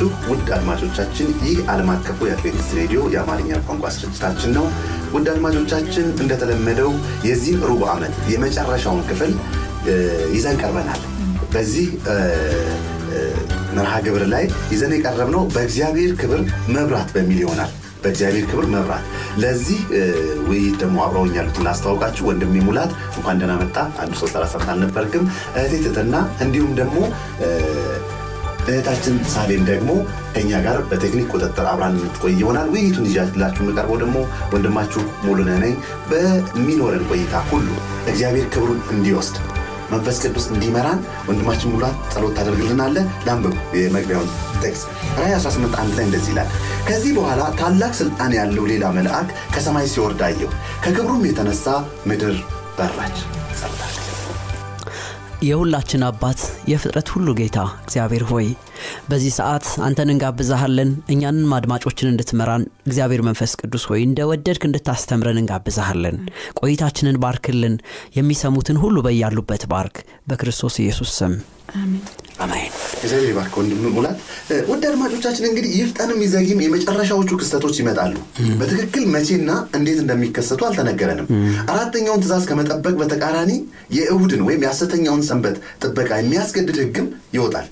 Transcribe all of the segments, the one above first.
ሰነበታችሁ ውድ አድማጮቻችን። ይህ ዓለም አቀፉ የአድቬንቲስት ሬዲዮ የአማርኛ ቋንቋ ስርጭታችን ነው። ውድ አድማጮቻችን እንደተለመደው የዚህን ሩብ ዓመት የመጨረሻውን ክፍል ይዘን ቀርበናል። በዚህ መርሃ ግብር ላይ ይዘን የቀረብነው በእግዚአብሔር ክብር መብራት በሚል ይሆናል። በእግዚአብሔር ክብር መብራት። ለዚህ ውይይት ደግሞ አብረውኝ ያሉትን ላስተዋውቃችሁ። ወንድሜ ሙላት እንኳን ደህና መጣ። አንዱ ሶስት አራት አልነበርክም። እህቴ ትትና እንዲሁም ደግሞ እህታችን ሳሌም ደግሞ ከኛ ጋር በቴክኒክ ቁጥጥር አብራን የምትቆይ ይሆናል። ውይይቱን ይዤላችሁ የምቀርበው ደግሞ ወንድማችሁ ሙሉነህ ነኝ። በሚኖረን ቆይታ ሁሉ እግዚአብሔር ክብሩን እንዲወስድ መንፈስ ቅዱስ እንዲመራን ወንድማችን ሙላት ጸሎት ታደርግልናለ። ላንብብ የመግቢያውን text ራእይ 18 አንድ ላይ እንደዚህ ይላል። ከዚህ በኋላ ታላቅ ስልጣን ያለው ሌላ መልአክ ከሰማይ ሲወርድ አየሁ። ከክብሩም የተነሳ ምድር በራች። ጸሎታል የሁላችን አባት የፍጥረት ሁሉ ጌታ እግዚአብሔር ሆይ በዚህ ሰዓት አንተን እንጋብዛሃለን እኛንም አድማጮችን እንድትመራን እግዚአብሔር መንፈስ ቅዱስ ሆይ እንደ ወደድክ እንድታስተምረን እንጋብዛሃለን ቆይታችንን ባርክልን የሚሰሙትን ሁሉ በያሉበት ባርክ። በክርስቶስ ኢየሱስ ስም። አሜን እግዚአብሔር ባርክ ወንድም ሙላት። ውድ አድማጮቻችን እንግዲህ ይፍጠንም ይዘግይም የመጨረሻዎቹ ክስተቶች ይመጣሉ። በትክክል መቼና እንዴት እንደሚከሰቱ አልተነገረንም። አራተኛውን ትእዛዝ ከመጠበቅ በተቃራኒ የእሁድን ወይም የሐሰተኛውን ሰንበት ጥበቃ የሚያስገድድ ሕግም ይወጣል።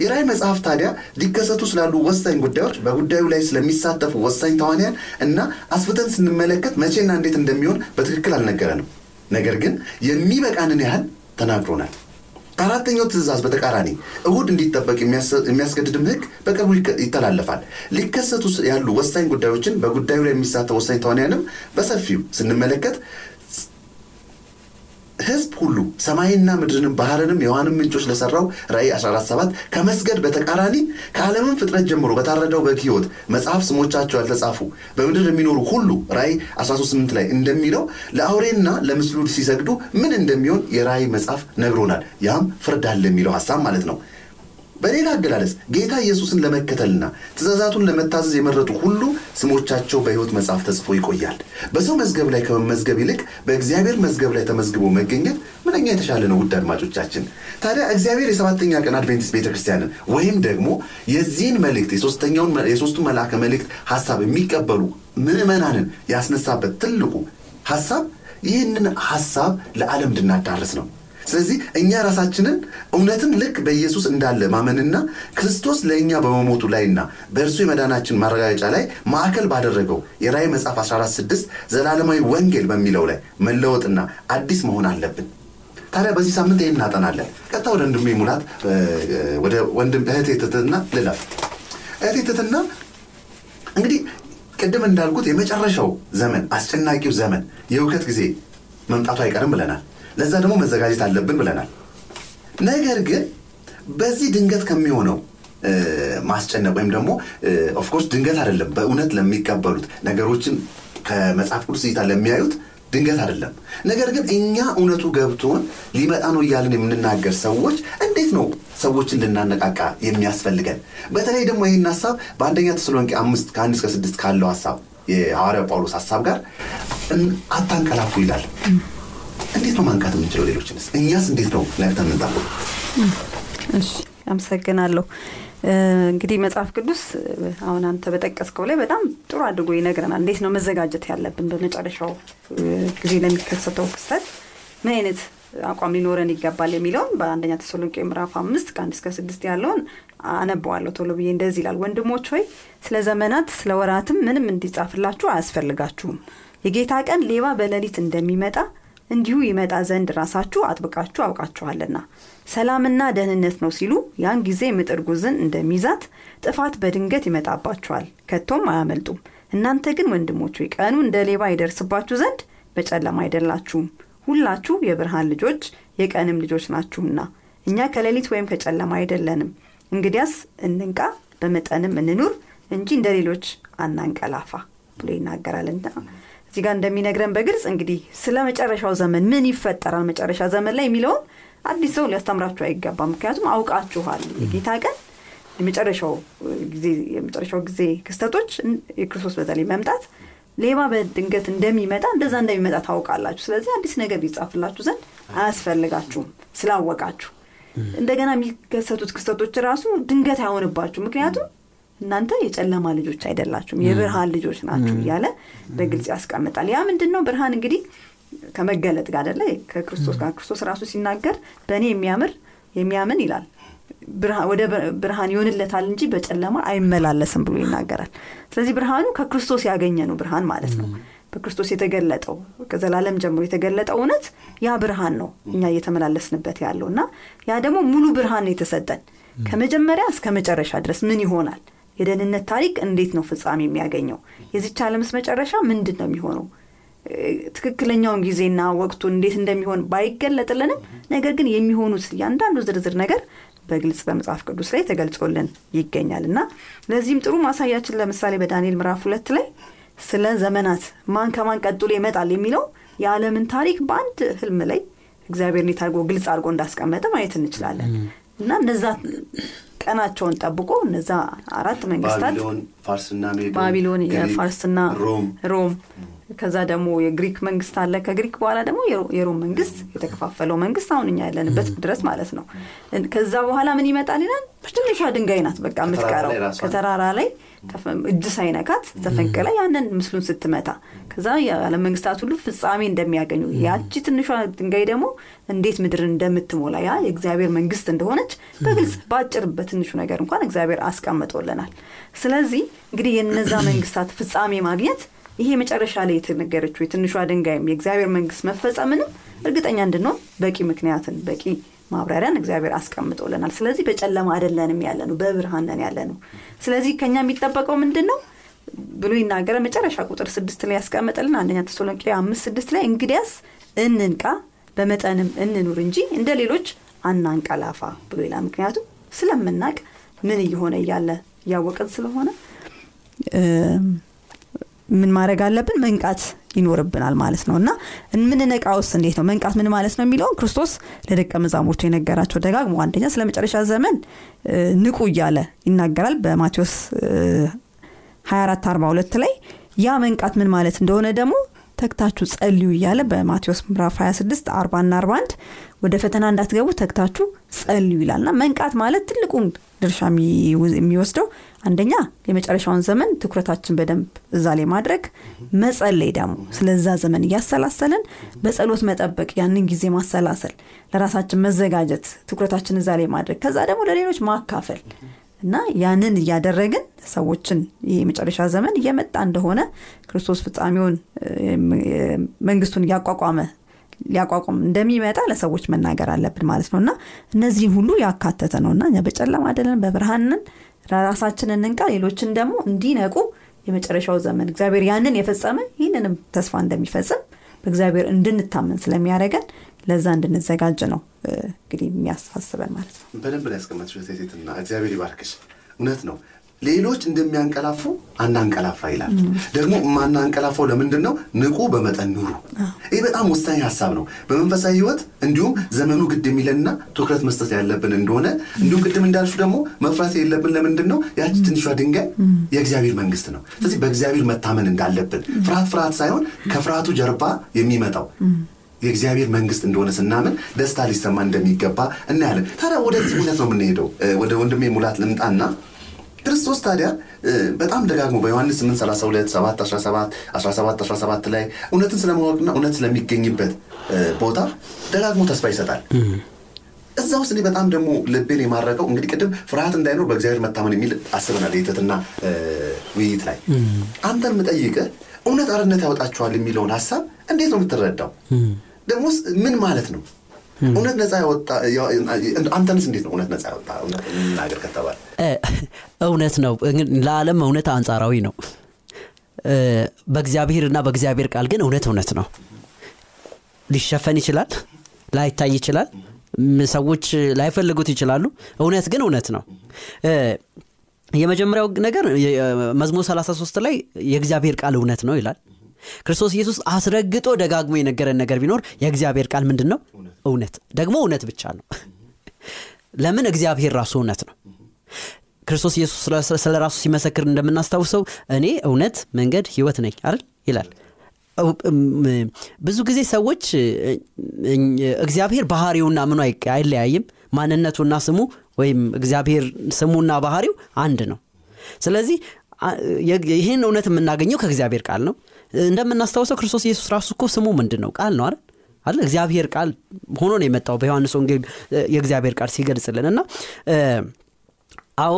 የራእይ መጽሐፍ ታዲያ ሊከሰቱ ስላሉ ወሳኝ ጉዳዮች፣ በጉዳዩ ላይ ስለሚሳተፉ ወሳኝ ተዋንያን እና አስፍተን ስንመለከት መቼና እንዴት እንደሚሆን በትክክል አልነገረንም። ነገር ግን የሚበቃንን ያህል ተናግሮናል። ከአራተኛው ትእዛዝ በተቃራኒ እሁድ እንዲጠበቅ የሚያስ- የሚያስገድድም ህግ በቅርቡ ይተላለፋል። ሊከሰቱ ያሉ ወሳኝ ጉዳዮችን በጉዳዩ ላይ የሚሳተፉ ወሳኝ ተዋንያንም በሰፊው ስንመለከት ህዝብ ሁሉ ሰማይና ምድርንም ባህርንም የዋንም ምንጮች ለሰራው ራእይ 147 ከመስገድ በተቃራኒ ከዓለምን ፍጥረት ጀምሮ በታረደው በግ ህይወት መጽሐፍ ስሞቻቸው ያልተጻፉ በምድር የሚኖሩ ሁሉ ራእይ 138 ላይ እንደሚለው ለአውሬና ለምስሉ ሲሰግዱ ምን እንደሚሆን የራእይ መጽሐፍ ነግሮናል። ያም ፍርድ አለ የሚለው ሀሳብ ማለት ነው። በሌላ አገላለጽ ጌታ ኢየሱስን ለመከተልና ትእዛዛቱን ለመታዘዝ የመረጡ ሁሉ ስሞቻቸው በሕይወት መጽሐፍ ተጽፎ ይቆያል። በሰው መዝገብ ላይ ከመመዝገብ ይልቅ በእግዚአብሔር መዝገብ ላይ ተመዝግቦ መገኘት ምንኛ የተሻለ ነው። ውድ አድማጮቻችን፣ ታዲያ እግዚአብሔር የሰባተኛ ቀን አድቬንቲስት ቤተ ክርስቲያንን ወይም ደግሞ የዚህን መልእክት የሶስተኛውን የሶስቱ መልአከ መልእክት ሀሳብ የሚቀበሉ ምዕመናንን ያስነሳበት ትልቁ ሀሳብ ይህንን ሀሳብ ለዓለም እንድናዳርስ ነው። ስለዚህ እኛ ራሳችንን እውነትን ልክ በኢየሱስ እንዳለ ማመንና ክርስቶስ ለእኛ በመሞቱ ላይና በእርሱ የመዳናችን ማረጋገጫ ላይ ማዕከል ባደረገው የራእይ መጽሐፍ 146 ዘላለማዊ ወንጌል በሚለው ላይ መለወጥና አዲስ መሆን አለብን። ታዲያ በዚህ ሳምንት ይህን እናጠናለን። ቀጥታ ወደ ወንድሜ ሙላት ወደ ወንድም እህቴ ትትና ልለፍ። እህቴ ትትና እንግዲህ ቅድም እንዳልኩት የመጨረሻው ዘመን አስጨናቂው ዘመን የሁከት ጊዜ መምጣቱ አይቀርም ብለናል። ለዛ ደግሞ መዘጋጀት አለብን ብለናል። ነገር ግን በዚህ ድንገት ከሚሆነው ማስጨነቅ ወይም ደግሞ of course ድንገት አይደለም፣ በእውነት ለሚቀበሉት ነገሮችን ከመጽሐፍ ቅዱስ እይታ ለሚያዩት ድንገት አይደለም። ነገር ግን እኛ እውነቱ ገብቶን ሊመጣ ነው እያልን የምንናገር ሰዎች እንዴት ነው ሰዎችን ልናነቃቃ የሚያስፈልገን? በተለይ ደግሞ ይህን ሀሳብ በአንደኛ ተሰሎንቄ አምስት ከአንድ እስከ ስድስት ካለው ሀሳብ የሐዋርያው ጳውሎስ ሀሳብ ጋር አታንቀላፉ ይላል። እንዴት ነው ማንቃት የምንችለው? ሌሎችንስ? እኛስ እንዴት ነው ነቅተን የምንጠብቀው? አመሰግናለሁ። እንግዲህ መጽሐፍ ቅዱስ አሁን አንተ በጠቀስከው ላይ በጣም ጥሩ አድርጎ ይነግረናል። እንዴት ነው መዘጋጀት ያለብን በመጨረሻው? ጊዜ ለሚከሰተው ክስተት ምን አይነት አቋም ሊኖረን ይገባል የሚለውን በአንደኛ ተሰሎንቄ ምዕራፍ አምስት ከአንድ እስከ ስድስት ያለውን አነበዋለሁ ቶሎ ብዬ እንደዚህ ይላል። ወንድሞች ሆይ ስለ ዘመናት ስለ ወራትም ምንም እንዲጻፍላችሁ አያስፈልጋችሁም። የጌታ ቀን ሌባ በሌሊት እንደሚመጣ እንዲሁ ይመጣ ዘንድ ራሳችሁ አጥብቃችሁ አውቃችኋልና። ሰላምና ደህንነት ነው ሲሉ ያን ጊዜ ምጥ እርጉዝን እንደሚይዛት ጥፋት በድንገት ይመጣባችኋል ከቶም አያመልጡም። እናንተ ግን ወንድሞች ሆይ ቀኑ እንደ ሌባ ይደርስባችሁ ዘንድ በጨለማ አይደላችሁም። ሁላችሁ የብርሃን ልጆች የቀንም ልጆች ናችሁና። እኛ ከሌሊት ወይም ከጨለማ አይደለንም። እንግዲያስ እንንቃ በመጠንም እንኑር እንጂ እንደ ሌሎች አናንቀላፋ ብሎ ይናገራልና እዚህ ጋር እንደሚነግረን በግልጽ እንግዲህ ስለ መጨረሻው ዘመን ምን ይፈጠራል መጨረሻ ዘመን ላይ የሚለውን አዲስ ሰው ሊያስተምራችሁ አይገባም። ምክንያቱም አውቃችኋል የጌታ ቀን የመጨረሻው ጊዜ የመጨረሻው ጊዜ ክስተቶች የክርስቶስ በተለይ መምጣት ሌባ በድንገት እንደሚመጣ እንደዛ እንደሚመጣ ታውቃላችሁ። ስለዚህ አዲስ ነገር ሊጻፍላችሁ ዘንድ አያስፈልጋችሁም ስላወቃችሁ። እንደገና የሚከሰቱት ክስተቶች ራሱ ድንገት አይሆንባችሁ። ምክንያቱም እናንተ የጨለማ ልጆች አይደላችሁም የብርሃን ልጆች ናችሁ እያለ በግልጽ ያስቀምጣል። ያ ምንድን ነው? ብርሃን እንግዲህ ከመገለጥ ጋር አደለ ከክርስቶስ ጋር ክርስቶስ ራሱ ሲናገር በእኔ የሚያምር የሚያምን ይላል ወደ ብርሃን ይሆንለታል እንጂ በጨለማ አይመላለስም ብሎ ይናገራል። ስለዚህ ብርሃኑ ከክርስቶስ ያገኘ ነው ብርሃን ማለት ነው። በክርስቶስ የተገለጠው ከዘላለም ጀምሮ የተገለጠው እውነት ያ ብርሃን ነው እኛ እየተመላለስንበት ያለው እና ያ ደግሞ ሙሉ ብርሃን ነው የተሰጠን ከመጀመሪያ እስከ መጨረሻ ድረስ ምን ይሆናል የደህንነት ታሪክ እንዴት ነው ፍጻሜ የሚያገኘው? የዚች ዓለምስ መጨረሻ ምንድን ነው የሚሆነው ትክክለኛውን ጊዜና ወቅቱ እንዴት እንደሚሆን ባይገለጥልንም ነገር ግን የሚሆኑት እያንዳንዱ ዝርዝር ነገር በግልጽ በመጽሐፍ ቅዱስ ላይ ተገልጾልን ይገኛል። እና ለዚህም ጥሩ ማሳያችን ለምሳሌ በዳንኤል ምዕራፍ ሁለት ላይ ስለ ዘመናት ማን ከማን ቀጥሎ ይመጣል የሚለው የዓለምን ታሪክ በአንድ ህልም ላይ እግዚአብሔር እንዴት አድርጎ ግልጽ አድርጎ እንዳስቀመጠ ማየት እንችላለን። እና እነዛ ቀናቸውን ጠብቆ እነዛ አራት መንግስታት ባቢሎን የፋርስና ሮም። ሮም። ከዛ ደግሞ የግሪክ መንግስት አለ። ከግሪክ በኋላ ደግሞ የሮም መንግስት የተከፋፈለው መንግስት አሁን እኛ ያለንበት ድረስ ማለት ነው። ከዛ በኋላ ምን ይመጣል ይላል? ትንሿ ድንጋይ ናት በቃ የምትቀረው። ከተራራ ላይ እጅ ሳይነካት ተፈንቅላ ያንን ምስሉን ስትመታ ከዛ የዓለም መንግስታት ሁሉ ፍጻሜ እንደሚያገኙ ያቺ ትንሿ ድንጋይ ደግሞ እንዴት ምድርን እንደምትሞላ ያ የእግዚአብሔር መንግስት እንደሆነች በግልጽ በአጭር በትንሹ ነገር እንኳን እግዚአብሔር አስቀምጦልናል። ስለዚህ እንግዲህ የነዛ መንግስታት ፍጻሜ ማግኘት ይሄ መጨረሻ ላይ የተነገረችው የትንሿ ድንጋይም የእግዚአብሔር መንግስት መፈጸምንም እርግጠኛ እንድንሆን በቂ ምክንያትን በቂ ማብራሪያን እግዚአብሔር አስቀምጦልናል። ስለዚህ በጨለማ አይደለንም ያለ ነው በብርሃን ነን ያለ ነው ስለዚህ ከኛ የሚጠበቀው ምንድን ነው ብሎ ይናገረ መጨረሻ ቁጥር ስድስት ላይ ያስቀምጥልን አንደኛ ተሰሎንቄ አምስት ስድስት ላይ እንግዲያስ እንንቃ በመጠንም እንኑር እንጂ እንደ ሌሎች አናንቀላፋ ብሎ ይላል። ምክንያቱም ስለምናቅ ምን እየሆነ እያለ እያወቅን ስለሆነ ምን ማድረግ አለብን? መንቃት ይኖርብናል ማለት ነው። እና የምንነቃውስ እንዴት ነው? መንቃት ምን ማለት ነው የሚለውን ክርስቶስ ለደቀ መዛሙርቱ የነገራቸው ደጋግሞ አንደኛ ስለ መጨረሻ ዘመን ንቁ እያለ ይናገራል በማቴዎስ 24 42 ላይ ያ መንቃት ምን ማለት እንደሆነ ደግሞ ተግታችሁ ጸልዩ እያለ በማቴዎስ ምዕራፍ 26 40 ና 41 ወደ ፈተና እንዳትገቡ ተግታችሁ ጸልዩ ይላልና መንቃት ማለት ትልቁን ድርሻ የሚወስደው አንደኛ የመጨረሻውን ዘመን ትኩረታችን በደንብ እዛ ላይ ማድረግ መጸለይ ደግሞ ስለዛ ዘመን እያሰላሰልን በጸሎት መጠበቅ ያንን ጊዜ ማሰላሰል ለራሳችን መዘጋጀት ትኩረታችን እዛ ላይ ማድረግ ከዛ ደግሞ ለሌሎች ማካፈል እና ያንን እያደረግን ሰዎችን ይህ የመጨረሻ ዘመን እየመጣ እንደሆነ ክርስቶስ ፍጻሜውን መንግስቱን እያቋቋመ ሊያቋቁም እንደሚመጣ ለሰዎች መናገር አለብን ማለት ነው። እና እነዚህን ሁሉ ያካተተ ነው። እና እኛ በጨለማ አይደለን በብርሃንን ራሳችን እንንቃ ሌሎችን ደግሞ እንዲነቁ የመጨረሻው ዘመን እግዚአብሔር ያንን የፈጸመ ይህንንም ተስፋ እንደሚፈጽም በእግዚአብሔር እንድንታመን ስለሚያደረገን ለዛ እንድንዘጋጅ ነው። እንግዲህ የሚያሳስበን ማለት ነው በደንብ ላይ ያስቀመጥሽ ሴቴትና እግዚአብሔር ይባርክሽ። እውነት ነው። ሌሎች እንደሚያንቀላፉ አናንቀላፋ ይላል። ደግሞ ማናንቀላፋው ለምንድን ነው ንቁ በመጠን ኑሩ። ይህ በጣም ወሳኝ ሀሳብ ነው። በመንፈሳዊ ህይወት እንዲሁም ዘመኑ ግድ የሚለንና ትኩረት መስጠት ያለብን እንደሆነ እንዲሁም ቅድም እንዳልሹ ደግሞ መፍራት የለብን ለምንድን ነው ያቺ ትንሿ ድንጋይ የእግዚአብሔር መንግስት ነው። ስለዚህ በእግዚአብሔር መታመን እንዳለብን ፍርሃት ፍርሃት ሳይሆን ከፍርሃቱ ጀርባ የሚመጣው የእግዚአብሔር መንግስት እንደሆነ ስናምን ደስታ ሊሰማ እንደሚገባ እናያለን። ታዲያ ወደዚህ እውነት ነው የምንሄደው? ወደ ወንድሜ ሙላት ልምጣና ክርስቶስ ታዲያ በጣም ደጋግሞ በዮሐንስ 8 32 7 17 17 17 ላይ እውነትን ስለማወቅና እውነት ስለሚገኝበት ቦታ ደጋግሞ ተስፋ ይሰጣል። እዛ ውስጥ እኔ በጣም ደግሞ ልቤን የማረቀው እንግዲህ ቅድም ፍርሃት እንዳይኖር በእግዚአብሔር መታመን የሚል አስበናል የትትና ውይይት ላይ። አንተን ምጠይቅህ እውነት አርነት ያወጣችኋል የሚለውን ሀሳብ እንዴት ነው የምትረዳው ደግሞስ ምን ማለት ነው? እውነት ነፃ ያወጣ አንተንስ እንዴት ነው እውነት ነፃ ያወጣ? እውነት እናገር ከተባለ እውነት ነው። ለዓለም እውነት አንጻራዊ ነው። በእግዚአብሔርና በእግዚአብሔር ቃል ግን እውነት እውነት ነው። ሊሸፈን ይችላል ላይታይ ይችላል ሰዎች ላይፈልጉት ይችላሉ። እውነት ግን እውነት ነው። የመጀመሪያው ነገር መዝሙር 33 ላይ የእግዚአብሔር ቃል እውነት ነው ይላል ክርስቶስ ኢየሱስ አስረግጦ ደጋግሞ የነገረን ነገር ቢኖር የእግዚአብሔር ቃል ምንድን ነው እውነት። ደግሞ እውነት ብቻ ነው። ለምን እግዚአብሔር ራሱ እውነት ነው? ክርስቶስ ኢየሱስ ስለ ራሱ ሲመሰክር እንደምናስታውሰው እኔ እውነት መንገድ ህይወት ነኝ አይደል? ይላል። ብዙ ጊዜ ሰዎች እግዚአብሔር ባህሪውና ምኑ አይለያይም። ማንነቱና ስሙ ወይም እግዚአብሔር ስሙና ባህሪው አንድ ነው። ስለዚህ ይህን እውነት የምናገኘው ከእግዚአብሔር ቃል ነው እንደምናስታውሰው ክርስቶስ ኢየሱስ ራሱ እኮ ስሙ ምንድን ነው ቃል ነው አይደል? አለ እግዚአብሔር ቃል ሆኖ ነው የመጣው በዮሐንስ ወንጌል የእግዚአብሔር ቃል ሲገልጽልን እና አዎ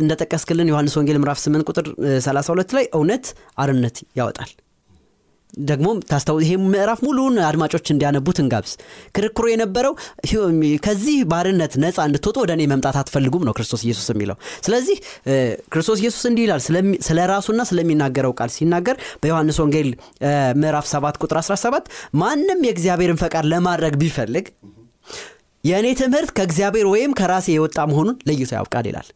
እንደጠቀስክልን ዮሐንስ ወንጌል ምዕራፍ 8 ቁጥር 32 ላይ እውነት አርነት ያወጣል ደግሞ ታስታው ይሄ ምዕራፍ ሙሉውን አድማጮች እንዲያነቡት እንጋብዝ። ክርክሩ የነበረው ከዚህ ባርነት ነፃ እንድትወጡ ወደ እኔ መምጣት አትፈልጉም ነው ክርስቶስ ኢየሱስ የሚለው። ስለዚህ ክርስቶስ ኢየሱስ እንዲህ ይላል ስለ ራሱና ስለሚናገረው ቃል ሲናገር በዮሐንስ ወንጌል ምዕራፍ 7 ቁጥር 17 ማንም የእግዚአብሔርን ፈቃድ ለማድረግ ቢፈልግ የእኔ ትምህርት ከእግዚአብሔር ወይም ከራሴ የወጣ መሆኑን ለይቶ ያውቃል ይላል።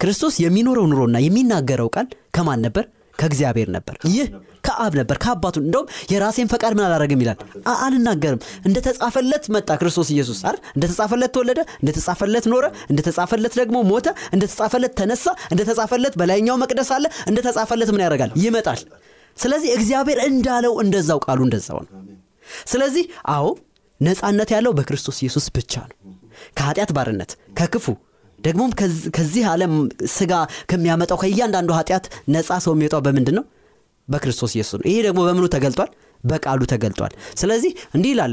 ክርስቶስ የሚኖረው ኑሮና የሚናገረው ቃል ከማን ነበር? ከእግዚአብሔር ነበር። ይህ ከአብ ነበር ከአባቱ እንደውም የራሴን ፈቃድ ምን አላደረግም ይላል። አልናገርም። እንደተጻፈለት መጣ ክርስቶስ ኢየሱስ አይደል? እንደተጻፈለት ተወለደ እንደተጻፈለት ኖረ እንደተጻፈለት ደግሞ ሞተ እንደተጻፈለት ተነሳ እንደተጻፈለት በላይኛው መቅደስ አለ እንደተጻፈለት ምን ያደርጋል? ይመጣል። ስለዚህ እግዚአብሔር እንዳለው እንደዛው ቃሉ እንደዛው ነው። ስለዚህ አዎ ነፃነት ያለው በክርስቶስ ኢየሱስ ብቻ ነው። ከኃጢአት ባርነት ከክፉ ደግሞም ከዚህ ዓለም ስጋ ከሚያመጣው ከእያንዳንዱ ኃጢአት ነፃ ሰው የሚወጣው በምንድን ነው በክርስቶስ ኢየሱስ ነው። ይሄ ደግሞ በምኑ ተገልጧል? በቃሉ ተገልጧል። ስለዚህ እንዲህ ይላል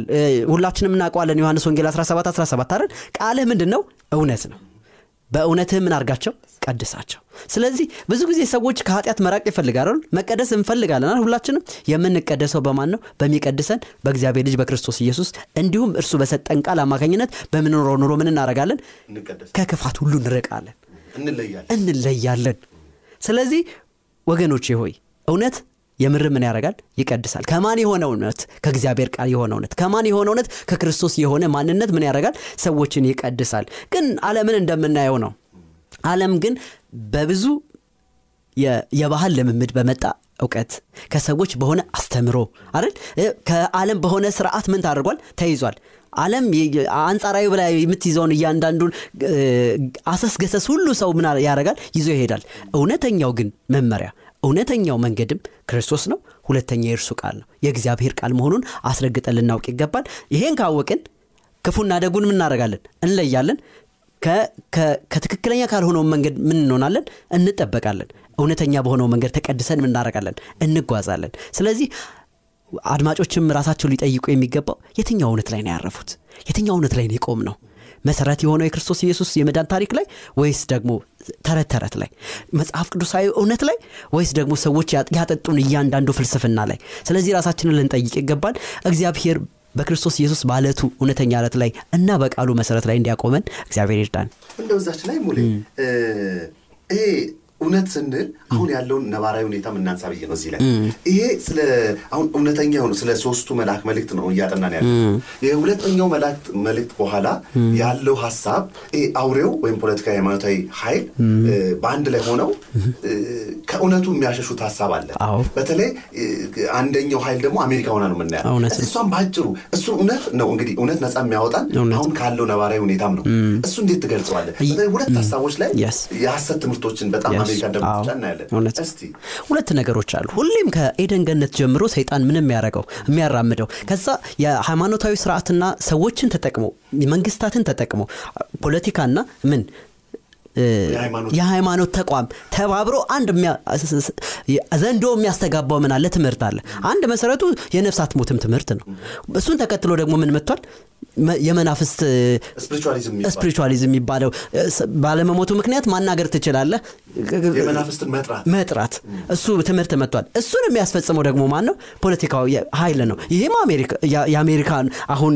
ሁላችንም እናውቀዋለን ዮሐንስ ወንጌል 17 17 አይደል? ቃልህ ምንድን ነው እውነት ነው። በእውነትህ ምን አርጋቸው ቀድሳቸው። ስለዚህ ብዙ ጊዜ ሰዎች ከኃጢአት መራቅ ይፈልጋሉ መቀደስ እንፈልጋለን ሁላችንም የምንቀደሰው በማን ነው? በሚቀድሰን በእግዚአብሔር ልጅ በክርስቶስ ኢየሱስ። እንዲሁም እርሱ በሰጠን ቃል አማካኝነት በምንኖረው ኑሮ ምን እናደረጋለን ከክፋት ሁሉ እንርቃለን። እንለያለን። ስለዚህ ወገኖቼ ሆይ እውነት? የምር ምን ያደርጋል? ይቀድሳል። ከማን የሆነ እውነት? ከእግዚአብሔር ቃል የሆነ እውነት። ከማን የሆነ እውነት? ከክርስቶስ የሆነ ማንነት ምን ያደርጋል? ሰዎችን ይቀድሳል። ግን አለምን እንደምናየው ነው። አለም ግን በብዙ የባህል ልምምድ በመጣ እውቀት ከሰዎች በሆነ አስተምሮ አይደል? ከዓለም በሆነ ስርዓት ምን ታደርጓል? ተይዟል። አለም አንጻራዊ በላይ የምትይዘውን እያንዳንዱን አሰስገሰስ ሁሉ ሰው ምን ያደርጋል? ይዞ ይሄዳል። እውነተኛው ግን መመሪያ እውነተኛው መንገድም ክርስቶስ ነው ሁለተኛ የእርሱ ቃል ነው። የእግዚአብሔር ቃል መሆኑን አስረግጠን ልናውቅ ይገባል። ይሄን ካወቅን ክፉና ደጉን ምናደረጋለን እንለያለን። ከትክክለኛ ካልሆነው መንገድ ምን እንሆናለን? እንጠበቃለን። እውነተኛ በሆነው መንገድ ተቀድሰን ምናደረጋለን እንጓዛለን። ስለዚህ አድማጮችም ራሳቸው ሊጠይቁ የሚገባው የትኛው እውነት ላይ ነው ያረፉት? የትኛው እውነት ላይ ነው የቆም ነው መሰረት የሆነው የክርስቶስ ኢየሱስ የመዳን ታሪክ ላይ ወይስ ደግሞ ተረት ተረት ላይ? መጽሐፍ ቅዱሳዊ እውነት ላይ ወይስ ደግሞ ሰዎች ያጠጡን እያንዳንዱ ፍልስፍና ላይ? ስለዚህ ራሳችንን ልንጠይቅ ይገባል። እግዚአብሔር በክርስቶስ ኢየሱስ በአለቱ እውነተኛ አለት ላይ እና በቃሉ መሰረት ላይ እንዲያቆመን እግዚአብሔር ይርዳን። እንደዛች ላይ ሙሌ ይሄ እውነት ስንል አሁን ያለውን ነባራዊ ሁኔታ የምናንሳ ብዬ ነው እዚህ ላይ። ይሄ ስለ አሁን እውነተኛ የሆኑ ስለ ሶስቱ መልአክ መልእክት ነው እያጠናን ያለ የሁለተኛው መልእክት በኋላ ያለው ሀሳብ አውሬው ወይም ፖለቲካ ሃይማኖታዊ ኃይል በአንድ ላይ ሆነው ከእውነቱ የሚያሸሹት ሀሳብ አለ። በተለይ አንደኛው ኃይል ደግሞ አሜሪካ ሆና ነው የምናያ እሷም በአጭሩ እሱ እውነት ነው እንግዲህ እውነት ነፃ የሚያወጣን አሁን ካለው ነባራዊ ሁኔታም ነው። እሱ እንዴት ትገልጸዋለ ሁለት ሀሳቦች ላይ የሀሰት ትምህርቶችን በጣም ሁለት ነገሮች አሉ። ሁሌም ከኤደን ገነት ጀምሮ ሰይጣን ምንም የሚያደረገው የሚያራምደው ከዛ የሃይማኖታዊ ስርዓትና ሰዎችን ተጠቅሞ መንግስታትን ተጠቅሞ ፖለቲካና ምን የሃይማኖት ተቋም ተባብሮ አንድ ዘንዶ የሚያስተጋባው ምን አለ? ትምህርት አለ። አንድ መሰረቱ የነፍሳት ሞትም ትምህርት ነው። እሱን ተከትሎ ደግሞ ምን መጥቷል? የመናፍስት ስፒሪቹዋሊዝም የሚባለው ባለመሞቱ ምክንያት ማናገር ትችላለህ? መጥራት። እሱ ትምህርት መጥቷል። እሱን የሚያስፈጽመው ደግሞ ማን ነው ፖለቲካዊ ኃይል ነው። ይህም የአሜሪካን አሁን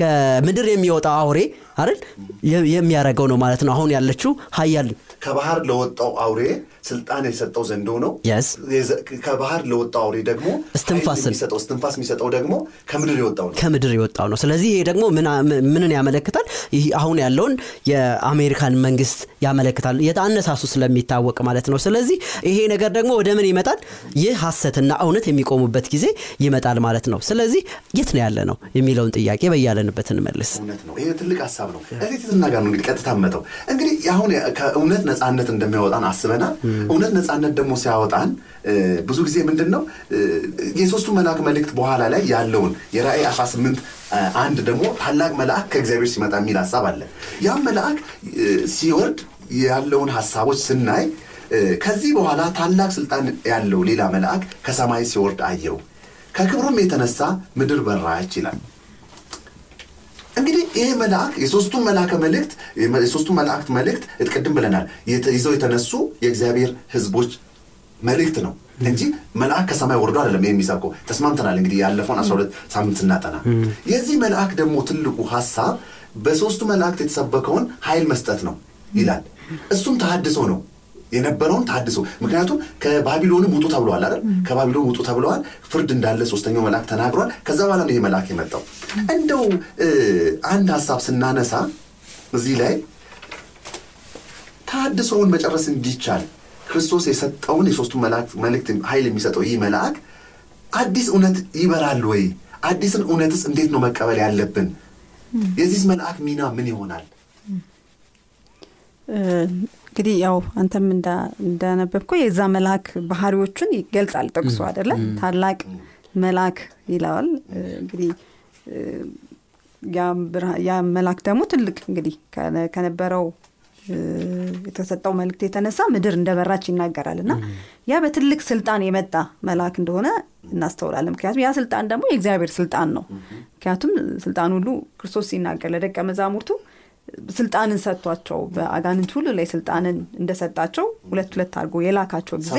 ከምድር የሚወጣው አውሬ አይደል? የ- የሚያረገው ነው ማለት ነው። አሁን ያለችው ሀያል ከባህር ለወጣው አውሬ ስልጣን የሰጠው ዘንዶ ነው። ከባህር ለወጣው አውሬ ደግሞ እስትንፋስ የሚሰጠው ደግሞ ከምድር የወጣው ነው። ከምድር የወጣው ነው። ስለዚህ ይሄ ደግሞ ምን- ምንን ያመለክታል? ይህ አሁን ያለውን የአሜሪካን መንግስት ያመለክታል። የአነሳሱ ስለሚታወቅ ማለት ነው። ስለዚህ ይሄ ነገር ደግሞ ወደ ምን ይመጣል? ይህ ሀሰትና እውነት የሚቆሙበት ጊዜ ይመጣል ማለት ነው። ስለዚህ የት ነው ያለ ነው የሚለውን ጥያቄ በያለንበት እንመልስ። እውነት ነው። ይሄ ትልቅ ሀሳብ ነው። እዚህ ትትና ጋር ነው እንግዲህ ቀጥታ መተው እንግዲህ አሁን ከእውነት ነፃነት እንደሚያወጣን አስበናል። እውነት ነፃነት ደግሞ ሲያወጣን ብዙ ጊዜ ምንድን ነው የሶስቱ መልአክ መልእክት በኋላ ላይ ያለውን የራእይ 18 እ፣ አንድ ደግሞ ታላቅ መልአክ ከእግዚአብሔር ሲመጣ የሚል ሀሳብ አለ። ያም መልአክ ሲወርድ ያለውን ሀሳቦች ስናይ ከዚህ በኋላ ታላቅ ስልጣን ያለው ሌላ መልአክ ከሰማይ ሲወርድ አየው። ከክብሩም የተነሳ ምድር በራች ይላል እንግዲህ ይሄ መልአክ የሶስቱ መልአከ መልእክት የሶስቱ መላእክት መልእክት ቅድም ብለናል። ይዘው የተነሱ የእግዚአብሔር ህዝቦች መልእክት ነው እንጂ መልአክ ከሰማይ ወርዶ አይደለም የሚሰብከው። ተስማምተናል እንግዲህ ያለፈውን 12 ሳምንት ስናጠና። የዚህ መልአክ ደግሞ ትልቁ ሀሳብ በሶስቱ መላእክት የተሰበከውን ኃይል መስጠት ነው ይላል። እሱም ተሃድሶ ነው የነበረውን ታድሶ። ምክንያቱም ከባቢሎንም ውጡ ተብለዋል አይደል? ከባቢሎን ውጡ ተብለዋል። ፍርድ እንዳለ ሶስተኛው መልአክ ተናግሯል። ከዛ በኋላ ነው ይሄ መልአክ የመጣው። እንደው አንድ ሀሳብ ስናነሳ እዚህ ላይ ታድሶውን መጨረስ እንዲቻል ክርስቶስ የሰጠውን የሶስቱ መልእክት ኃይል የሚሰጠው ይህ መልአክ አዲስ እውነት ይበራል ወይ? አዲስን እውነትስ እንዴት ነው መቀበል ያለብን? የዚህ መልአክ ሚና ምን ይሆናል እንግዲህ ያው አንተም እንዳ- እንዳነበብከው የዛ መልአክ ባህሪዎቹን ይገልጻል ጠቅሶ አደለ ታላቅ መልአክ ይለዋል። እንግዲህ ያ መልአክ ደግሞ ትልቅ እንግዲህ ከነ- ከነበረው የተሰጠው መልእክት የተነሳ ምድር እንደበራች ይናገራል እና ያ በትልቅ ስልጣን የመጣ መልአክ እንደሆነ እናስተውላለን። ምክንያቱም ያ ስልጣን ደግሞ የእግዚአብሔር ስልጣን ነው። ምክንያቱም ስልጣን ሁሉ ክርስቶስ ሲናገር ለደቀ መዛሙርቱ ስልጣንን ሰጥቷቸው በአጋንንት ሁሉ ላይ ስልጣንን እንደሰጣቸው ሁለት ሁለት አድርጎ የላካቸው ጊዜ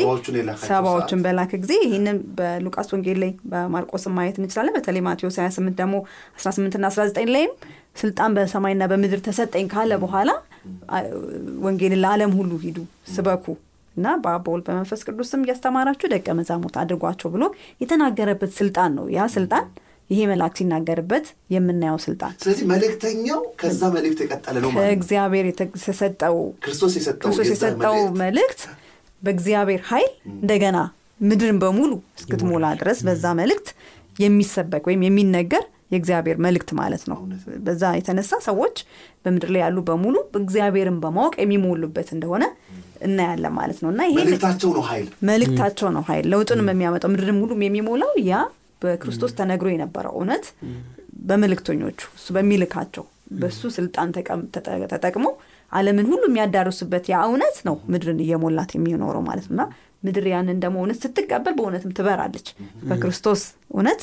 ሰባዎቹን በላከ ጊዜ ይህንን በሉቃስ ወንጌል ላይ በማርቆስም ማየት እንችላለን። በተለይ ማቴዎስ 28 ደግሞ 18 ና 19 ላይም ስልጣን በሰማይና በምድር ተሰጠኝ ካለ በኋላ ወንጌልን ለዓለም ሁሉ ሂዱ ስበኩ እና በአብ በወልድ በመንፈስ ቅዱስም እያስተማራችሁ ደቀ መዛሙርት አድርጓቸው ብሎ የተናገረበት ስልጣን ነው። ያ ስልጣን ይሄ መልአክ ሲናገርበት የምናየው ስልጣን። ስለዚህ መልእክተኛው ከዛ መልእክት የቀጠለ ነው ማለት ከእግዚአብሔር የተሰጠው ክርስቶስ የሰጠው መልእክት። በእግዚአብሔር ኃይል እንደገና ምድርን በሙሉ እስክትሞላ ድረስ በዛ መልእክት የሚሰበክ ወይም የሚነገር የእግዚአብሔር መልእክት ማለት ነው። በዛ የተነሳ ሰዎች በምድር ላይ ያሉ በሙሉ እግዚአብሔርን በማወቅ የሚሞሉበት እንደሆነ እናያለን ማለት ነው። እና ይሄ መልእክታቸው ነው ኃይል። መልእክታቸው ነው ኃይል። ለውጥንም የሚያመጣው ምድርን ሙሉም የሚሞላው ያ በክርስቶስ ተነግሮ የነበረው እውነት በመልእክተኞቹ እሱ በሚልካቸው በሱ ስልጣን ተጠቅሞ ዓለምን ሁሉ የሚያዳርሱበት ያ እውነት ነው ምድርን እየሞላት የሚኖረው ማለት ነው። እና ምድር ያንን ደግሞ እውነት ስትቀበል በእውነትም ትበራለች። በክርስቶስ እውነት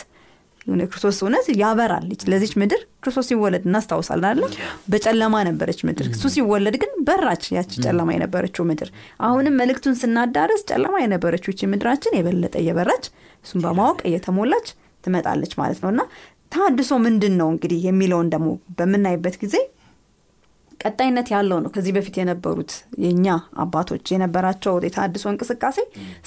የሆነ ክርስቶስ እውነት ያበራል ለዚች ምድር ክርስቶስ ሲወለድ እናስታውሳለን አለ በጨለማ ነበረች ምድር። እሱ ሲወለድ ግን በራች ያቺ ጨለማ የነበረችው ምድር። አሁንም መልእክቱን ስናዳረስ ጨለማ የነበረችው ይቺ ምድራችን የበለጠ እየበራች እሱን በማወቅ እየተሞላች ትመጣለች ማለት ነው። እና ተሃድሶ ምንድን ነው እንግዲህ የሚለውን ደግሞ በምናይበት ጊዜ ቀጣይነት ያለው ነው። ከዚህ በፊት የነበሩት የእኛ አባቶች የነበራቸው የተሃድሶ እንቅስቃሴ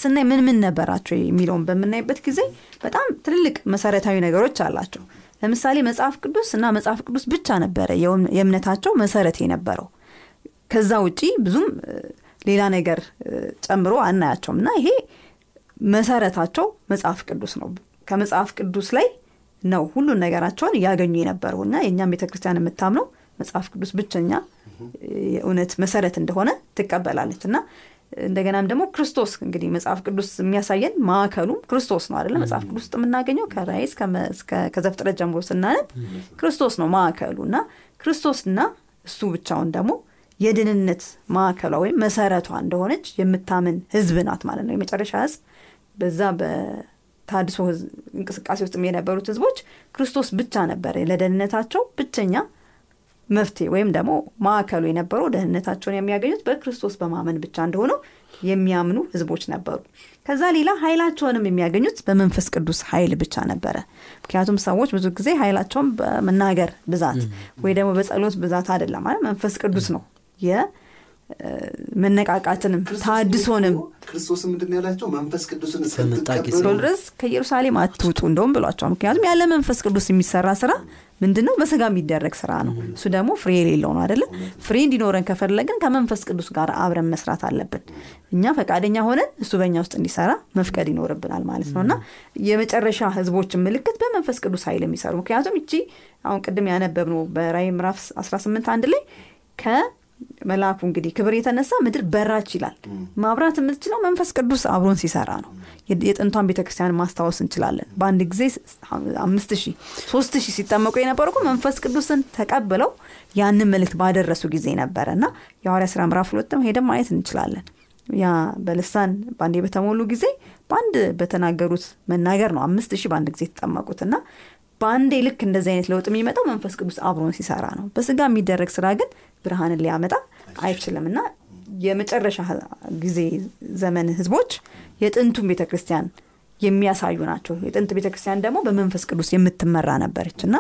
ስናይ ምን ምን ነበራቸው የሚለውን በምናይበት ጊዜ በጣም ትልልቅ መሰረታዊ ነገሮች አላቸው። ለምሳሌ መጽሐፍ ቅዱስ እና መጽሐፍ ቅዱስ ብቻ ነበረ የእም- የእምነታቸው መሰረት የነበረው። ከዛ ውጪ ብዙም ሌላ ነገር ጨምሮ አናያቸውም። እና ይሄ መሰረታቸው መጽሐፍ ቅዱስ ነው። ከመጽሐፍ ቅዱስ ላይ ነው ሁሉን ነገራቸውን እያገኙ የነበረው እና የእኛም ቤተ ክርስቲያን የምታምነው መጽሐፍ ቅዱስ ብቸኛ የእውነት መሰረት እንደሆነ ትቀበላለች። እና እንደገናም ደግሞ ክርስቶስ እንግዲህ መጽሐፍ ቅዱስ የሚያሳየን ማዕከሉም ክርስቶስ ነው አደለ መጽሐፍ ቅዱስ ውስጥ የምናገኘው እስከ- ከዘፍጥረት ጀምሮ ስናነብ ክርስቶስ ነው ማዕከሉ። እና ክርስቶስና እሱ ብቻውን ደግሞ የድህንነት ማዕከሏ ወይም መሰረቷ እንደሆነች የምታምን ህዝብ ናት ማለት ነው። የመጨረሻ ህዝብ በዛ በታድሶ እንቅስቃሴ ውስጥ የነበሩት ህዝቦች ክርስቶስ ብቻ ነበረ ለደህንነታቸው ብቸኛ መፍትሄ ወይም ደግሞ ማዕከሉ የነበረው ደህንነታቸውን የሚያገኙት በክርስቶስ በማመን ብቻ እንደሆነው የሚያምኑ ህዝቦች ነበሩ። ከዛ ሌላ ኃይላቸውንም የሚያገኙት በመንፈስ ቅዱስ ኃይል ብቻ ነበረ። ምክንያቱም ሰዎች ብዙ ጊዜ ኃይላቸውን በመናገር ብዛት ወይ ደግሞ በጸሎት ብዛት አይደለም መንፈስ ቅዱስ ነው መነቃቃትንም ታድሶንም ክርስቶስን ምንድን ያላቸው? መንፈስ ቅዱስን እስከ ድረስ ከኢየሩሳሌም አትውጡ እንደውም ብሏቸዋል። ምክንያቱም ያለ መንፈስ ቅዱስ የሚሰራ ስራ ምንድን ነው በስጋ የሚደረግ ስራ ነው። እሱ ደግሞ ፍሬ የሌለው ነው አይደለም ፍሬ እንዲኖረን ከፈለግን ከመንፈስ ቅዱስ ጋር አብረን መስራት አለብን። እኛ ፈቃደኛ ሆነን እሱ በእኛ ውስጥ እንዲሰራ መፍቀድ ይኖርብናል ማለት ነው። እና የመጨረሻ ህዝቦችን ምልክት በመንፈስ ቅዱስ ኃይል የሚሰሩ። ምክንያቱም እቺ አሁን ቅድም ያነበብነው በራይ ምዕራፍ 18 አንድ ላይ መልአኩ እንግዲህ ክብር የተነሳ ምድር በራች ይላል። ማብራት የምትችለው መንፈስ ቅዱስ አብሮን ሲሰራ ነው። የጥንቷን ቤተክርስቲያን ማስታወስ እንችላለን። በአንድ ጊዜ አምስት ሺህ ሶስት ሺህ ሲጠመቁ የነበሩ እኮ መንፈስ ቅዱስን ተቀብለው ያንን መልእክት ባደረሱ ጊዜ ነበረ እና የሐዋርያ ስራ ምዕራፍ ሁለትም ሄደን ማየት እንችላለን። ያ በልሳን በአንዴ በተሞሉ ጊዜ በአንድ በተናገሩት መናገር ነው። አምስት ሺህ በአንድ ጊዜ የተጠመቁት እና በአንዴ ልክ እንደዚህ አይነት ለውጥ የሚመጣው መንፈስ ቅዱስ አብሮን ሲሰራ ነው። በስጋ የሚደረግ ስራ ግን ብርሃንን ሊያመጣ አይችልም። እና የመጨረሻ ጊዜ ዘመን ህዝቦች የጥንቱን ቤተ ክርስቲያን የሚያሳዩ ናቸው። የጥንት ቤተ ክርስቲያን ደግሞ በመንፈስ ቅዱስ የምትመራ ነበረች። እና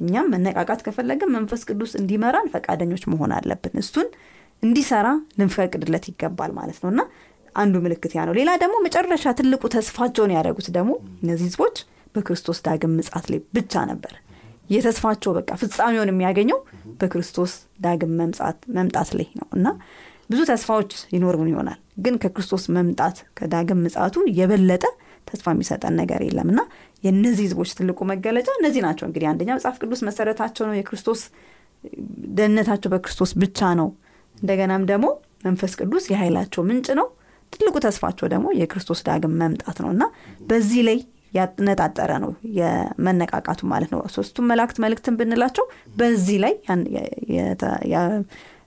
እኛም መነቃቃት ከፈለግን መንፈስ ቅዱስ እንዲመራን ፈቃደኞች መሆን አለብን። እሱን እንዲሰራ ልንፈቅድለት ይገባል ማለት ነው። እና አንዱ ምልክት ያ ነው። ሌላ ደግሞ መጨረሻ ትልቁ ተስፋቸውን ያደረጉት ደግሞ እነዚህ ህዝቦች በክርስቶስ ዳግም ምጻት ላይ ብቻ ነበር። የተስፋቸው በቃ ፍጻሜውን የሚያገኘው በክርስቶስ ዳግም መምጣት ላይ ነው። እና ብዙ ተስፋዎች ይኖሩን ይሆናል ግን ከክርስቶስ መምጣት ከዳግም ምጻቱ የበለጠ ተስፋ የሚሰጠን ነገር የለም። እና የእነዚህ ህዝቦች ትልቁ መገለጫ እነዚህ ናቸው። እንግዲህ አንደኛ መጽሐፍ ቅዱስ መሰረታቸው ነው የክርስቶስ ደህንነታቸው በክርስቶስ ብቻ ነው። እንደገናም ደግሞ መንፈስ ቅዱስ የኃይላቸው ምንጭ ነው። ትልቁ ተስፋቸው ደግሞ የክርስቶስ ዳግም መምጣት ነው። እና በዚህ ላይ ያነጣጠረ ነው የመነቃቃቱ ማለት ነው። ሶስቱም መላእክት መልእክትን ብንላቸው በዚህ ላይ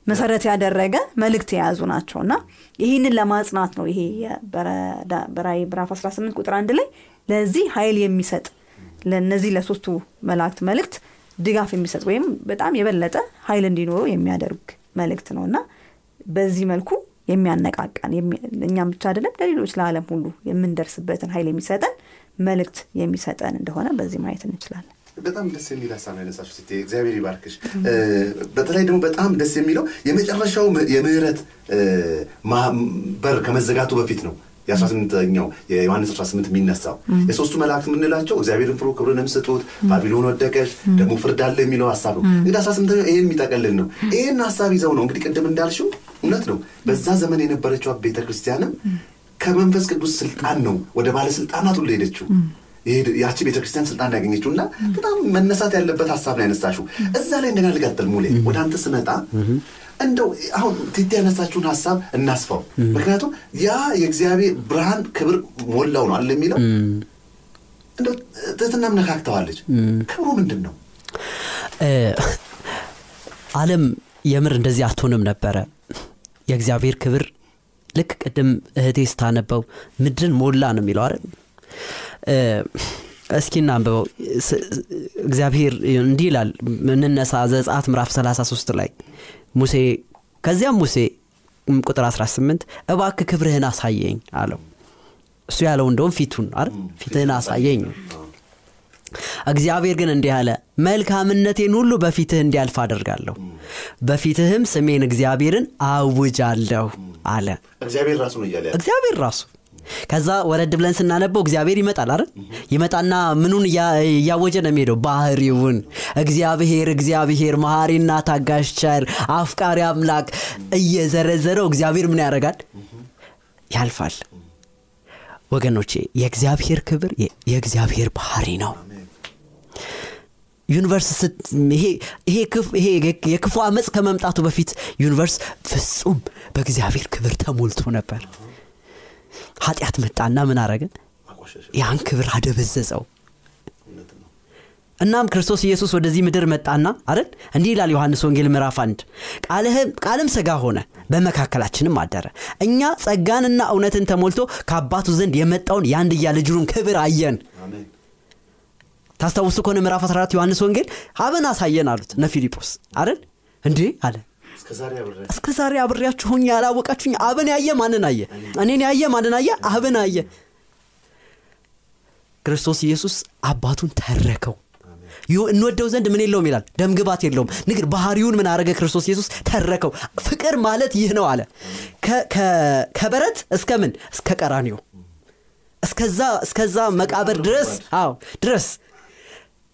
መሰረት ያደረገ መልእክት የያዙ ናቸው። እና ይህንን ለማጽናት ነው ይሄ በራይ ምዕራፍ 18 ቁጥር አንድ ላይ ለዚህ ኃይል የሚሰጥ ለእነዚህ ለሶስቱ መላእክት መልእክት ድጋፍ የሚሰጥ ወይም በጣም የበለጠ ኃይል እንዲኖረው የሚያደርግ መልእክት ነው። እና በዚህ መልኩ የሚያነቃቃን እኛም ብቻ አይደለም ለሌሎች ለዓለም ሁሉ የምንደርስበትን ኃይል የሚሰጠን መልእክት የሚሰጠን እንደሆነ በዚህ ማየት እንችላለን። በጣም ደስ የሚል ሀሳብ ነው ሴት እግዚአብሔር ይባርክሽ። በተለይ ደግሞ በጣም ደስ የሚለው የመጨረሻው የምህረት በር ከመዘጋቱ በፊት ነው የ18ኛው የዮሐንስ 18 የሚነሳው። የሶስቱ መላእክት የምንላቸው እግዚአብሔርን ፍሩ ክብርንም ስጡት ባቢሎን ወደቀች ደግሞ ፍርድ አለ የሚለው ሀሳብ ነው። እንግዲህ 18ኛው ይህን የሚጠቀልል ነው። ይህን ሀሳብ ይዘው ነው እንግዲህ ቅድም እንዳልሽው እውነት ነው። በዛ ዘመን የነበረችው ቤተ ክርስቲያንም ከመንፈስ ቅዱስ ስልጣን ነው ወደ ባለስልጣናት ሁሉ ሄደችው ያቺ ቤተክርስቲያን ስልጣን ያገኘችው እና በጣም መነሳት ያለበት ሀሳብ ነው ያነሳሽው። እዛ ላይ እንደገና ልቀጥል ሙሌ ወደ አንተ ስመጣ እንደው አሁን ቲቲ ያነሳችሁን ሀሳብ እናስፋው። ምክንያቱም ያ የእግዚአብሔር ብርሃን ክብር ሞላው ነው አለ የሚለው? እንደው ትህትናም ነካክተዋለች ክብሩ ምንድን ነው አለም የምር እንደዚህ አትሆንም ነበረ። የእግዚአብሔር ክብር ልክ ቅድም እህቴ ስታነበው ምድርን ሞላ ነው የሚለው አይደል? እስኪ እናንብበው። እግዚአብሔር እንዲህ ይላል እንነሳ ዘጻት ምዕራፍ 33 ላይ ሙሴ ከዚያም ሙሴ ቁጥር 18 እባክ ክብርህን አሳየኝ አለው። እሱ ያለው እንደውም ፊቱን አይደል? ፊትህን አሳየኝ። እግዚአብሔር ግን እንዲህ አለ መልካምነቴን ሁሉ በፊትህ እንዲያልፍ አደርጋለሁ። በፊትህም ስሜን እግዚአብሔርን አውጃለሁ አለ። እግዚአብሔር ራሱ። ከዛ ወረድ ብለን ስናነበው እግዚአብሔር ይመጣል አይደል? ይመጣና ምኑን እያወጀ ነው የሚሄደው? ባህሪውን። እግዚአብሔር እግዚአብሔር መሐሪና ታጋሽ ቸር አፍቃሪ አምላክ እየዘረዘረው እግዚአብሔር ምን ያደርጋል? ያልፋል። ወገኖቼ የእግዚአብሔር ክብር የእግዚአብሔር ባህሪ ነው universe ይሄ የክፉ አመፅ ከመምጣቱ በፊት universe ፍጹም በእግዚአብሔር ክብር ተሞልቶ ነበር። ኃጢአት መጣና ምን አረገ ያን ክብር አደበዘዘው። እናም ክርስቶስ ኢየሱስ ወደዚህ ምድር መጣና አይደል? እንዲህ ይላል ዮሐንስ ወንጌል ምዕራፍ አንድ ቃልም ስጋ ሆነ በመካከላችንም አደረ። እኛ ጸጋንና እውነትን ተሞልቶ ከአባቱ ዘንድ የመጣውን የአንድያ ልጁን ክብር አየን ታስታውሱ ከሆነ ምዕራፍ 14 ዮሐንስ ወንጌል አብን አሳየን አሉት እነ ፊልጶስ አይደል? እንዴ? አለ። እስከ ዛሬ አብሬያችሁ ሆኜ ያላወቃችሁኝ አብን ያየ ማንን አየ? እኔን ያየ ማንን አየ? አብን አየ። ክርስቶስ ኢየሱስ አባቱን ተረከው። እንወደው ዘንድ ምን የለውም ይላል። ደም ግባት የለውም። ንግር ባህሪውን ምን አረገ ክርስቶስ ኢየሱስ ተረከው። ፍቅር ማለት ይህ ነው አለ። ከበረት እስከ ምን? እስከ ቀራኒዮ እስከዛ እስከዛ መቃብር ድረስ አዎ ድረስ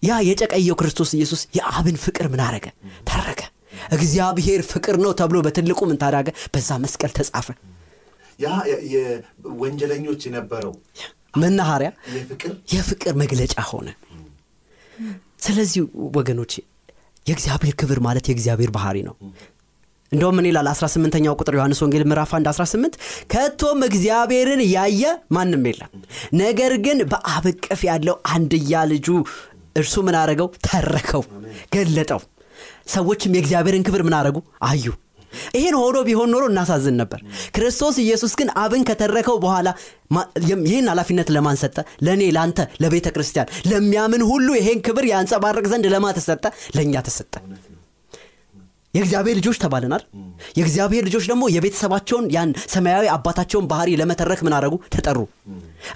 ያ የጨቀየው ክርስቶስ ኢየሱስ የአብን ፍቅር ምን አረገ? ተረከ። እግዚአብሔር ፍቅር ነው ተብሎ በትልቁ ምን ታዳገ በዛ መስቀል ተጻፈ። ያ የወንጀለኞች የነበረው መናኸሪያ የፍቅር የፍቅር መግለጫ ሆነ። ስለዚህ ወገኖች የእግዚአብሔር ክብር ማለት የእግዚአብሔር ባህሪ ነው። እንደውም ምን ይላል? 18ኛው ቁጥር ዮሐንስ ወንጌል ምዕራፍ 1 18 ከቶም እግዚአብሔርን ያየ ማንም የለም። ነገር ግን በአብ እቅፍ ያለው አንድያ ልጁ እርሱ ምን አረገው ተረከው ገለጠው። ሰዎችም የእግዚአብሔርን ክብር ምን አረጉ አዩ። ይህን ሆኖ ቢሆን ኖሮ እናሳዝን ነበር። ክርስቶስ ኢየሱስ ግን አብን ከተረከው በኋላ ይህን ኃላፊነት ለማን ሰጠ? ለእኔ ለአንተ ለቤተ ክርስቲያን። ለሚያምን ሁሉ ይሄን ክብር ያንጸባረቅ ዘንድ ለማ ተሰጠ? ለእኛ ተሰጠ የእግዚአብሔር ልጆች ተባልናል የእግዚአብሔር ልጆች ደግሞ የቤተሰባቸውን ያን ሰማያዊ አባታቸውን ባህሪ ለመተረክ ምን አረጉ ተጠሩ።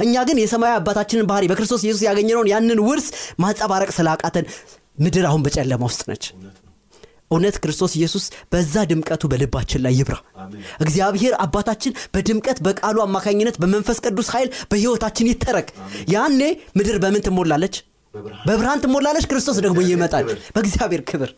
እኛ ግን የሰማያዊ አባታችንን ባህሪ በክርስቶስ ኢየሱስ ያገኘነውን ያንን ውርስ ማንጸባረቅ ስላቃተን ምድር አሁን በጨለማ ውስጥ ነች። እውነት ክርስቶስ ኢየሱስ በዛ ድምቀቱ በልባችን ላይ ይብራ። እግዚአብሔር አባታችን በድምቀት በቃሉ አማካኝነት በመንፈስ ቅዱስ ኃይል በሕይወታችን ይተረክ። ያኔ ምድር በምን ትሞላለች? በብርሃን። ትሞላለች። ክርስቶስ ደግሞ ይመጣል። በእግዚአብሔር ክብር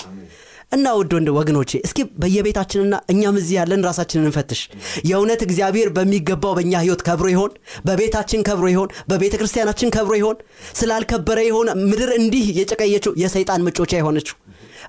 እና ውድ ወንድ ወገኖቼ እስኪ በየቤታችንና እኛም እዚህ ያለን ራሳችንን እንፈትሽ። የእውነት እግዚአብሔር በሚገባው በእኛ ህይወት ከብሮ ይሆን በቤታችን ከብሮ ይሆን በቤተ ክርስቲያናችን ከብሮ ይሆን ስላልከበረ የሆነ ምድር እንዲህ የጨቀየችው የሰይጣን መጮቻ የሆነችው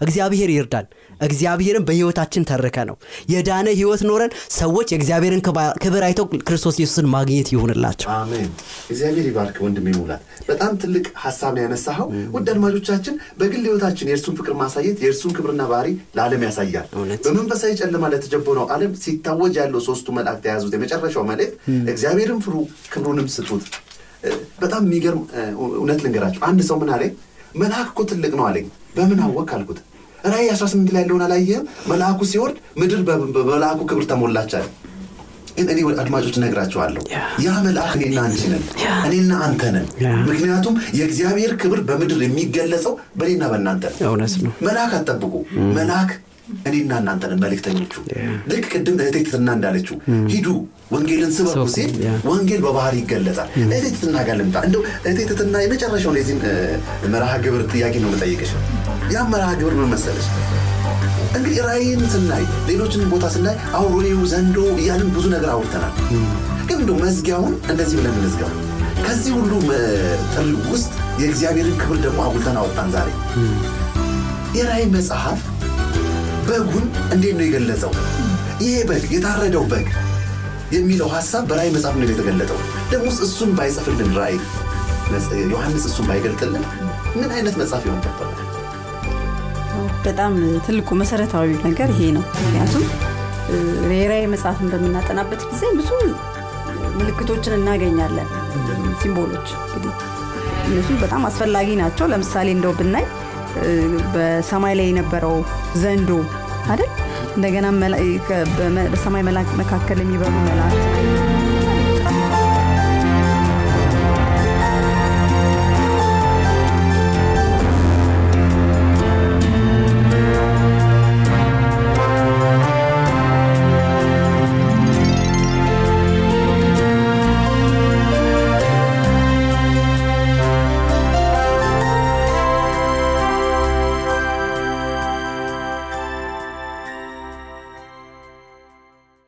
እግዚአብሔር ይርዳን እግዚአብሔርን በህይወታችን ተርከ ነው። የዳነ ህይወት ኖረን ሰዎች የእግዚአብሔርን ክብር አይተው ክርስቶስ ኢየሱስን ማግኘት ይሁንላቸው። አሜን። እግዚአብሔር ይባርክ ወንድም ይሙላት በጣም ትልቅ ሀሳብ ነው ያነሳኸው። ውድ አድማጮቻችን በግል ህይወታችን የእርሱን ፍቅር ማሳየት የእርሱን ክብርና ባህሪ ለዓለም ያሳያል። በመንፈሳዊ ጨለማ ለተጀበነው ዓለም ሲታወጅ ያለው ሶስቱ መላእክት የያዙት የመጨረሻው መልእክት እግዚአብሔርን ፍሩ ክብሩንም ስጡት። በጣም የሚገርም እውነት ልንገራችሁ። አንድ ሰው ምን አለኝ? መልአክ እኮ ትልቅ ነው አለኝ በምን አወቅ አልኩት። ራእይ 18 ላይ ያለውን አላየህም? መልአኩ ሲወርድ ምድር በመልአኩ ክብር ተሞላች አለ ግን እኔ አድማጮች ነግራቸዋለሁ ያ መልአክ እኔና አንቺ ነን። እኔና አንተ ነን። ምክንያቱም የእግዚአብሔር ክብር በምድር የሚገለጸው በእኔና በእናንተ ነው። መልአክ አትጠብቁ። መልአክ እኔና እናንተ ነን። መልእክተኞቹ ልክ ቅድም እህቴ ትትና እንዳለችው ሂዱ ወንጌልን ስበኩ ሲል ወንጌል በባህር ይገለጻል። እህቴ ትትና ጋር ልምጣ። እንደው እህቴ ትትና የመጨረሻውን የዚህን እ፣ መርሃ ግብር ጥያቄ ነው የምጠይቅሽ ያም መርሃ ግብር ምን መሰለሽ? እንግዲህ ራእይን ስናይ ሌሎችንም ቦታ ስናይ አውሬው ዘንዶ እያልን ብዙ ነገር አውርተናል። ግን እንደው መዝጊያውን እንደዚህ ብለን እንዝጋው። ከዚህ ሁሉ ጥሪ ውስጥ የእግዚአብሔርን ክብር ደግሞ አጉልተን አወጣን ዛሬ። የራእይ መጽሐፍ በጉን እንዴት ነው የገለጸው? ይሄ በግ የታረደው በግ የሚለው ሀሳብ በራእይ መጽሐፍ ነው የተገለጠው? ደግሞ እሱን ባይጽፍልን ራእይ ዮሐንስ እሱን ባይገልጥልን ምን አይነት መጽሐፍ ይሆን? ነበር በጣም ትልቁ መሰረታዊ ነገር ይሄ ነው። ምክንያቱም የራእይ መጽሐፍን በምናጠናበት ጊዜ ብዙ ምልክቶችን እናገኛለን። ሲምቦሎች እንግዲህ እነሱ በጣም አስፈላጊ ናቸው። ለምሳሌ እንደው ብናይ በሰማይ ላይ የነበረው ዘንዶ አይደል? እንደገና በሰማይ መካከል የሚበሩ መላእክት